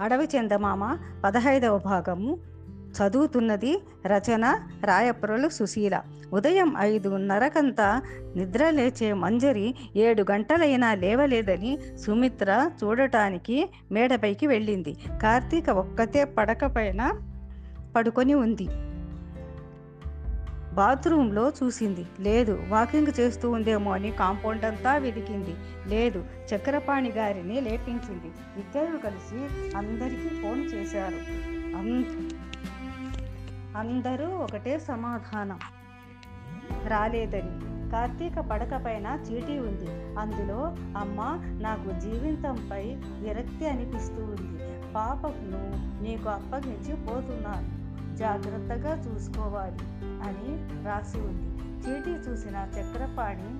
అడవి చందమామ పదహైదవ భాగము. చదువుతున్నది రచన రాయప్రలు సుశీల. ఉదయం ఐదున్నరకంతా నిద్ర లేచే మంజరి ఏడు గంటలైనా లేవలేదని సుమిత్ర చూడటానికి మేడపైకి వెళ్ళింది. కార్తీక ఒక్కతే పడకపైన పడుకొని ఉంది. బాత్రూంలో చూసింది. లేదు వాకింగ్ చేస్తూ ఉందేమో అని కాంపౌండ్ అంతా వెతికింది. లేదు చక్రపాణి గారిని లేపించింది. ఇద్దరు కలిసి అందరికీ ఫోన్ చేశారు. అందరూ ఒకటే సమాధానం. రాలేదని. కార్తీక పడక పైన చీటీ ఉంది. అందులో అమ్మ నాకు జీవితంపై విరక్తి అనిపిస్తూ ఉంది పాపను నీకు అప్పగించి పోతున్నాను. జాగ్రత్తగా చూసుకోవాలి. అని రాసి ఉంది. చీటీ చూసిన చక్రపాణి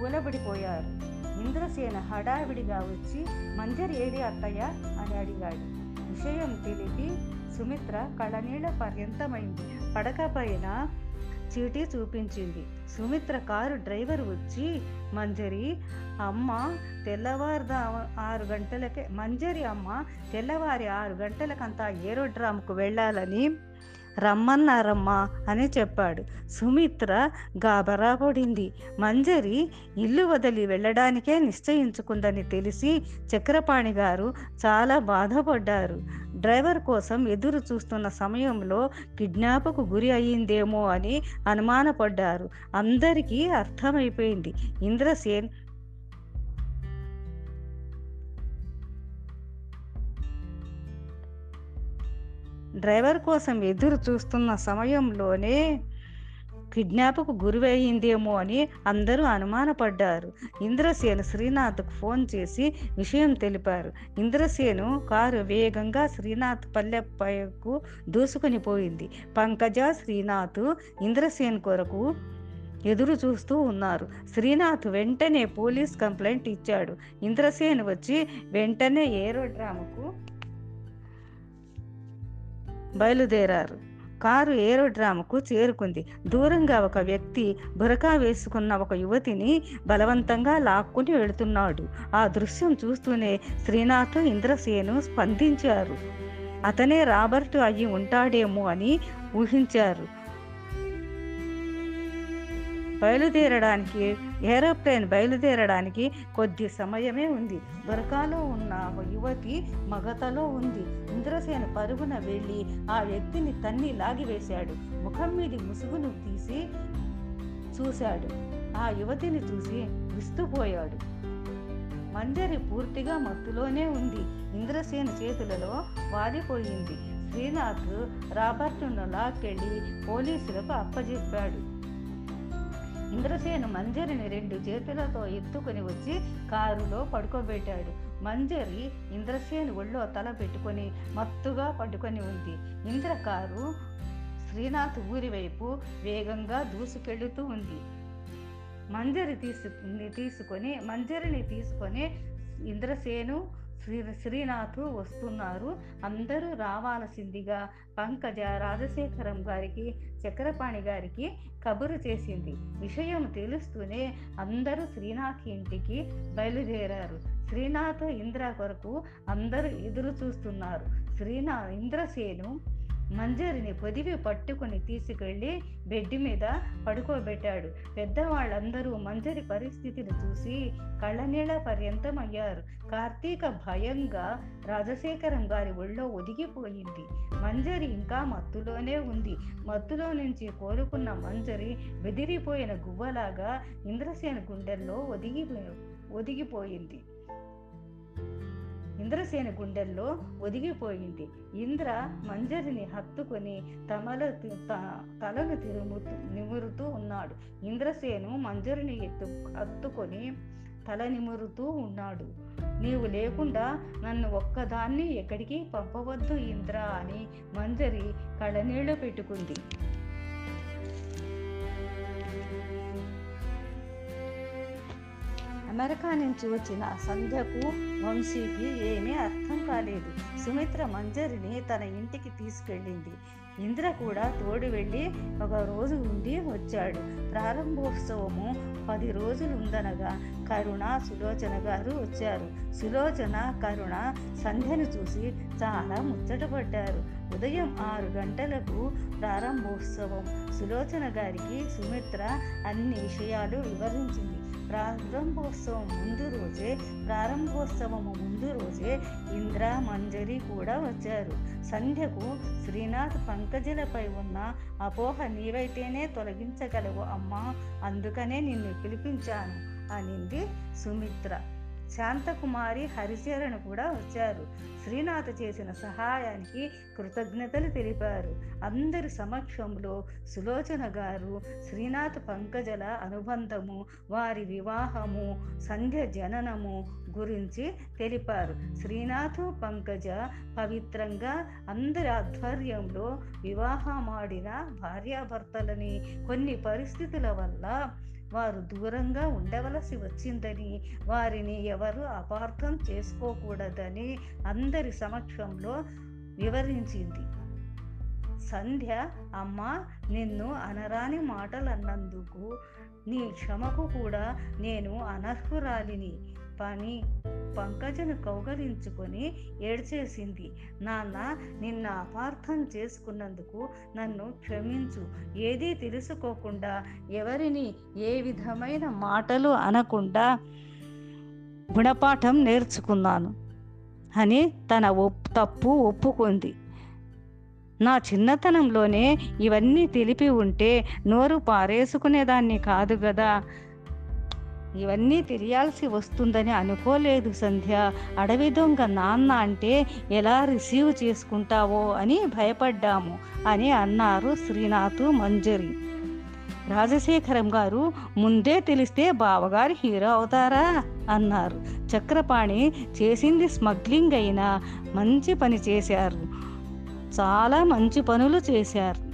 కూలబడిపోయారు. ఇంద్రసేన హడావిడిగా వచ్చి మంజరి ఏది అత్తయ్య అని అడిగాడు. విషయం తెలిపి సుమిత్ర కళ్ళనీళ్ళ పర్యంతమైంది. పడక పైన చీటీ చూపించింది. సుమిత్ర కారు డ్రైవర్ వచ్చి మంజరి అమ్మ తెల్లవారుదా ఆరు గంటలకే మంజరి అమ్మ తెల్లవారి ఆరు గంటలకంతా ఏరోడ్రామ్కు వెళ్ళాలని రమ్మన్నారమ్మా అని చెప్పాడు. సుమిత్ర గాబరా పడింది మంజరి ఇల్లు వదిలి వెళ్ళడానికే నిశ్చయించుకుందని తెలిసి చక్రపాణి గారు చాలా బాధపడ్డారు. డ్రైవర్ కోసం ఎదురు చూస్తున్న సమయంలో కిడ్నాప్కు గురి అయ్యిందేమో అని అనుమానపడ్డారు. అందరికీ అర్థమైపోయింది. ఇంద్రసేన్ డ్రైవర్ కోసం ఎదురు చూస్తున్న సమయంలోనే కిడ్నాప్కు గురివయ్యిందేమో అని అందరూ అనుమానపడ్డారు. ఇంద్రసేను శ్రీనాథ్కు ఫోన్ చేసి విషయం తెలిపారు. ఇంద్రసేను కారు వేగంగా శ్రీనాథ్ పల్లెపైకు దూసుకొని పోయింది. పంకజ శ్రీనాథ్ ఇంద్రసేన్ కొరకు ఎదురు చూస్తూ ఉన్నారు. శ్రీనాథ్ వెంటనే పోలీస్ కంప్లైంట్ ఇచ్చాడు. ఇంద్రసేన్ వచ్చి వెంటనే ఏరోడ్రామ్కు బయలుదేరారు. కారు ఏరోడ్రామ్కు చేరుకుంది. దూరంగా ఒక వ్యక్తి బురకా వేసుకున్న ఒక యువతిని బలవంతంగా లాక్కుని వెళుతున్నాడు. ఆ దృశ్యం చూస్తూనే శ్రీనాథ్ ఇంద్రసేను స్పందించారు. అతనే రాబర్ట్ అయ్యి ఉంటాడేమో అని ఊహించారు. బయలుదేరడానికి ఏరోప్లేన్ బయలుదేరడానికి కొద్ది సమయమే ఉంది. బురకాలో ఉన్న ఒక యువతి మగతలో ఉంది. ఇంద్రసేన పరుగున వెళ్ళి ఆ వ్యక్తిని తన్ని లాగివేశాడు. ముఖం మీది ముసుగును తీసి చూశాడు. ఆ యువతిని చూసి విస్తుపోయాడు మంజరి పూర్తిగా మత్తులోనే ఉంది. ఇంద్రసేన చేతులలో వాలిపోయింది. శ్రీనాథ్ రాబర్టును లాక్కెళ్ళి పోలీసులకు అప్పజెప్పాడు. ఇంద్రసేను మంజరిని రెండు చేతులతో ఎత్తుకొని వచ్చి కారులో పడుకోబెట్టాడు. మంజరి ఇంద్రసేను ఒళ్ళో తల పెట్టుకొని మత్తుగా పడుకొని ఉంది. ఇంద్ర కారు శ్రీనాథ్ ఊరి వైపు వేగంగా దూసుకెళ్తూ ఉంది. మంజరి తీసుకుని తీసుకొని మంజరిని తీసుకొని ఇంద్రసేను శ్రీ శ్రీనాథ్ వస్తున్నారు. అందరూ రావాల్సిందిగా పంకజ రాజశేఖరం గారికి చక్రపాణి గారికి కబురు చేసింది. విషయం తెలుస్తూనే అందరూ శ్రీనాథ్ ఇంటికి బయలుదేరారు. శ్రీనాథ్ ఇంద్ర కొరకు అందరూ ఎదురు చూస్తున్నారు. శ్రీనా ఇంద్రసేను మంజరిని పొదివి పట్టుకుని తీసుకెళ్ళి బెడ్ మీద పడుకోబెట్టాడు. పెద్దవాళ్ళందరూ మంజరి పరిస్థితిని చూసి కళ్ళనీళ్ళ పర్యంతమయ్యారు కార్తీక భయంగా రాజశేఖరం గారి ఒళ్ళో ఒదిగిపోయింది. మంజరి ఇంకా మత్తులోనే ఉంది. మత్తులో నుంచి కోలుకున్న మంజరి బెదిరిపోయిన గువ్వలాగా ఇంద్రసేన గుండెల్లో ఒదిగి ఒదిగిపోయింది. ఇంద్రసేన గుండెల్లో ఒదిగిపోయింది. ఇంద్ర మంజరిని హత్తుకొని తమల త- తలను తిరుముతూ నిమురుతూ ఉన్నాడు. ఇంద్రసేను మంజరిని ఎత్తు హత్తుకొని తల నిమురుతూ ఉన్నాడు. నీవు లేకుండా నన్ను ఒక్కదాన్ని ఎక్కడికి పంపవద్దు ఇంద్ర అని మంజరి కళ్ళనీళ్ళు పెట్టుకుంది. అమెరికా నుంచి వచ్చిన సంధ్యకు వంశీకి ఏమీ అర్థం కాలేదు. సుమిత్ర మంజరిని తన ఇంటికి తీసుకెళ్ళింది. ఇంద్ర కూడా తోడు వెళ్ళి ఒక రోజు ఉండి వచ్చాడు. ప్రారంభోత్సవము పది రోజులు ఉందనగా కరుణ సులోచన గారు వచ్చారు. సులోచన కరుణ సంధ్యను చూసి చాలా ముచ్చటపడ్డారు ఉదయం ఆరు గంటలకు ప్రారంభోత్సవం. సులోచన గారికి సుమిత్ర అన్ని విషయాలు వివరించింది. ప్రారంభోత్సవం ముందు రోజే ప్రారంభోత్సవము ముందు రోజే ఇంద్ర మంజరి కూడా వచ్చారు. సంధ్యకు శ్రీనాథ్ పంకజలపై ఉన్న అపోహ నీవైతేనే తొలగించగలవు అమ్మా అందుకనే నిన్ను పిలిపించాను అనింది సుమిత్ర. శాంతకుమారి హరిచరణ్ కూడా వచ్చారు. శ్రీనాథ్ చేసిన సహాయానికి కృతజ్ఞతలు తెలిపారు. అందరి సమక్షంలో సులోచన గారు శ్రీనాథ్ పంకజల అనుబంధము వారి వివాహము సంధ్య జననము గురించి తెలిపారు. శ్రీనాథు పంకజ పవిత్రంగా అందరి ఆధ్వర్యంలో వివాహమాడిన భార్యాభర్తలని కొన్ని పరిస్థితుల వల్ల వారు దూరంగా ఉండవలసి వచ్చిందని వారిని ఎవరు అపార్థం చేసుకోకూడదని అందరి సమక్షంలో వివరించింది. సంధ్య అమ్మ నిన్ను అనరాని మాటలు అన్నందుకు నీ క్షమకు కూడా నేను అనర్హురాలిని. పని పంకజను కౌగలించుకొని ఏడ్చేసింది. నాన్న నిన్న అపార్థం చేసుకున్నందుకు నన్ను క్షమించు. ఏదీ తెలుసుకోకుండా ఎవరిని ఏ విధమైన మాటలు అనకుండా గుణపాఠం నేర్చుకున్నాను. అని తన ఒప్ తప్పు ఒప్పుకుంది. నా చిన్నతనంలోనే ఇవన్నీ తెలిపి ఉంటే నోరు పారేసుకునేదాన్ని కాదు కదా ఇవన్నీ తెలియాల్సి వస్తుందని అనుకోలేదు సంధ్య. అడవి దొంగ నాన్న అంటే ఎలా రిసీవ్ చేసుకుంటావో అని భయపడ్డాము అని అన్నారు శ్రీనాథ్ మంజరి. రాజశేఖరం గారు ముందే తెలిస్తే బావగారు హీరో అవుతారా? అన్నారు. చక్రపాణి చేసింది స్మగ్లింగ్ అయినా మంచి పని చేశారు. చాలా మంచి పనులు చేశారు.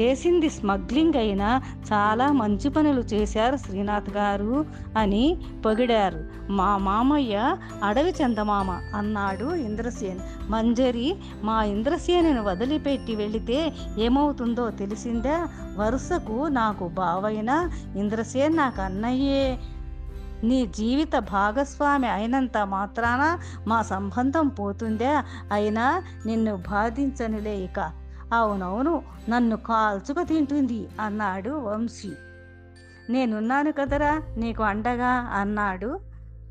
చేసింది స్మగ్లింగ్ అయినా చాలా మంచి పనులు చేశారు శ్రీనాథ్ గారు అని పొగిడారు. మా మామయ్య అడవి చందమామ అన్నాడు ఇంద్రసేన్. మంజరి మా ఇంద్రసేనును వదిలిపెట్టి వెళితే ఏమవుతుందో తెలిసిందా? వరుసకు నాకు బావైన ఇంద్రసేన్ నాకు అన్నయ్యే. నీ జీవిత భాగస్వామి అయినంత మాత్రాన మా సంబంధం పోతుందా? అయినా నిన్ను బాధించనులే ఇక. అవునవును నన్ను కాల్చుకు తింటుంది అన్నాడు వంశీ. నేనున్నాను కదరా నీకు అండగా అన్నాడు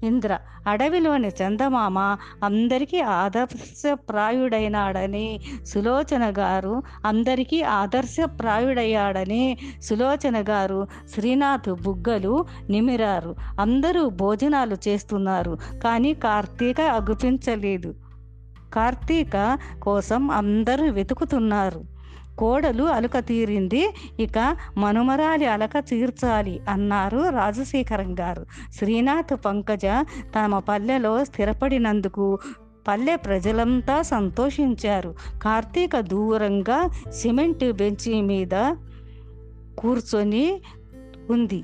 ఇంద్ర. అడవిలోని చందమామ అందరికీ ఆదర్శప్రాయుడైనాడని సులోచన గారు అందరికీ ఆదర్శప్రాయుడయ్యాడని సులోచన గారు శ్రీనాథ్ బుగ్గలు నిమిరారు. అందరూ భోజనాలు చేస్తున్నారు కానీ కార్తీక అగుపించలేదు. కార్తీక కోసం అందరూ వెతుకుతున్నారు. కోడలు అలక తీరింది. ఇక మనుమరాలి అలక తీర్చాలి అన్నారు రాజశేఖరం గారు. శ్రీనాథ్ పంకజ తమ పల్లెలో స్థిరపడినందుకు పల్లె ప్రజలంతా సంతోషించారు. కార్తీక దూరంగా సిమెంట్ బెంచి మీద కూర్చొని ఉంది.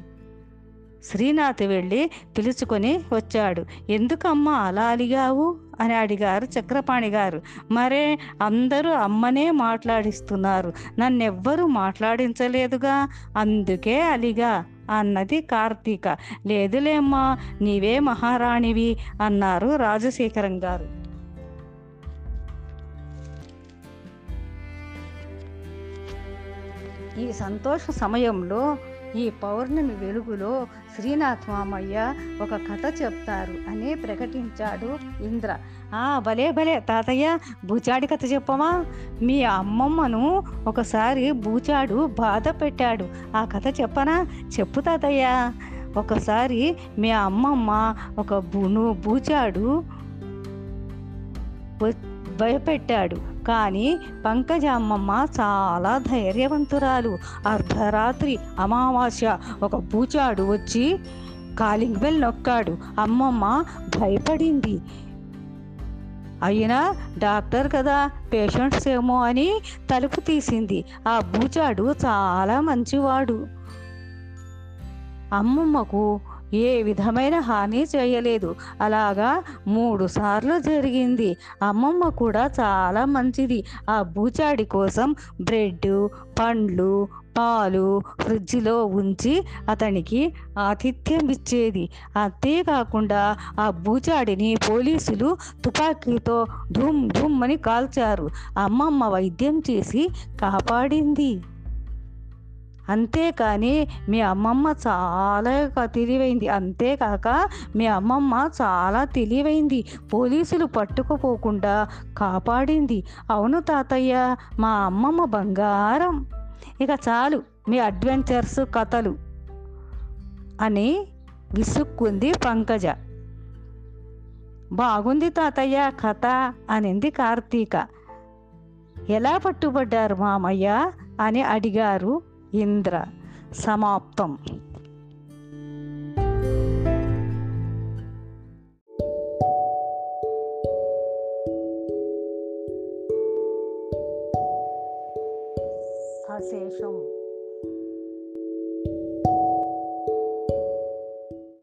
శ్రీనాథ్ వెళ్ళి పిలుచుకొని వచ్చాడు. ఎందుకమ్మా అలా అలిగావు? అని అడిగారు చక్రపాణి గారు. మరే అందరూ అమ్మనే మాట్లాడిస్తున్నారు. నన్నెవ్వరూ మాట్లాడించలేదుగా. అందుకే అలిగా అన్నది కార్తీక. లేదులేమ్మా నీవే మహారాణివి అన్నారు రాజశేఖరం గారు. ఈ సంతోష సమయంలో ఈ పౌర్ణమి వెలుగులో శ్రీనాథమామయ్య ఒక కథ చెప్తారు అని ప్రకటించాడు ఇంద్ర. ఆ భలే భలే. తాతయ్య బూచాడి కథ చెప్పమా? మీ అమ్మమ్మను ఒకసారి బూచాడు బాధ పెట్టాడు. ఆ కథ చెప్పనా? చెప్పు తాతయ్య. ఒకసారి మీ అమ్మమ్మ ఒక బును బూచాడు భయపెట్టాడు. కానీ పంకజ అమ్మమ్మ చాలా ధైర్యవంతురాలు. అర్ధరాత్రి అమావాస్య ఒక బూచాడు వచ్చి కాలింగ్ బెల్ నొక్కాడు. అమ్మమ్మ భయపడింది. అయినా డాక్టర్ కదా పేషెంట్స్ ఏమో అని తలుపు తీసింది. ఆ బూచాడు చాలా మంచివాడు. అమ్మమ్మకు ఏ విధమైన హాని చేయలేదు. అలాగా మూడు సార్లు జరిగింది. అమ్మమ్మ కూడా చాలా మంచిది. ఆ బూచాడి కోసం బ్రెడ్ పండ్లు పాలు ఫ్రిడ్జ్లో ఉంచి అతనికి ఆతిథ్యం ఇచ్చేది. అంతేకాకుండా ఆ బూచాడిని పోలీసులు తుపాకీతో ధూమ్ ధూమ్ అని కాల్చారు. అమ్మమ్మ వైద్యం చేసి కాపాడింది. అంతేకాని మీ అమ్మమ్మ చాలా తెలివైంది అంతేకాక మీ అమ్మమ్మ చాలా తెలివైంది. పోలీసులు పట్టుకుపోకుండా కాపాడింది. అవును తాతయ్య మా అమ్మమ్మ బంగారం. ఇక చాలు మీ అడ్వెంచర్స్ కథలు అని విసుక్కుంది పంకజ. బాగుంది తాతయ్య కథ అనింది కార్తీక. ఎలా పట్టుబడ్డారు మామయ్య అని అడిగారు ఇంద్ర సమాప్తం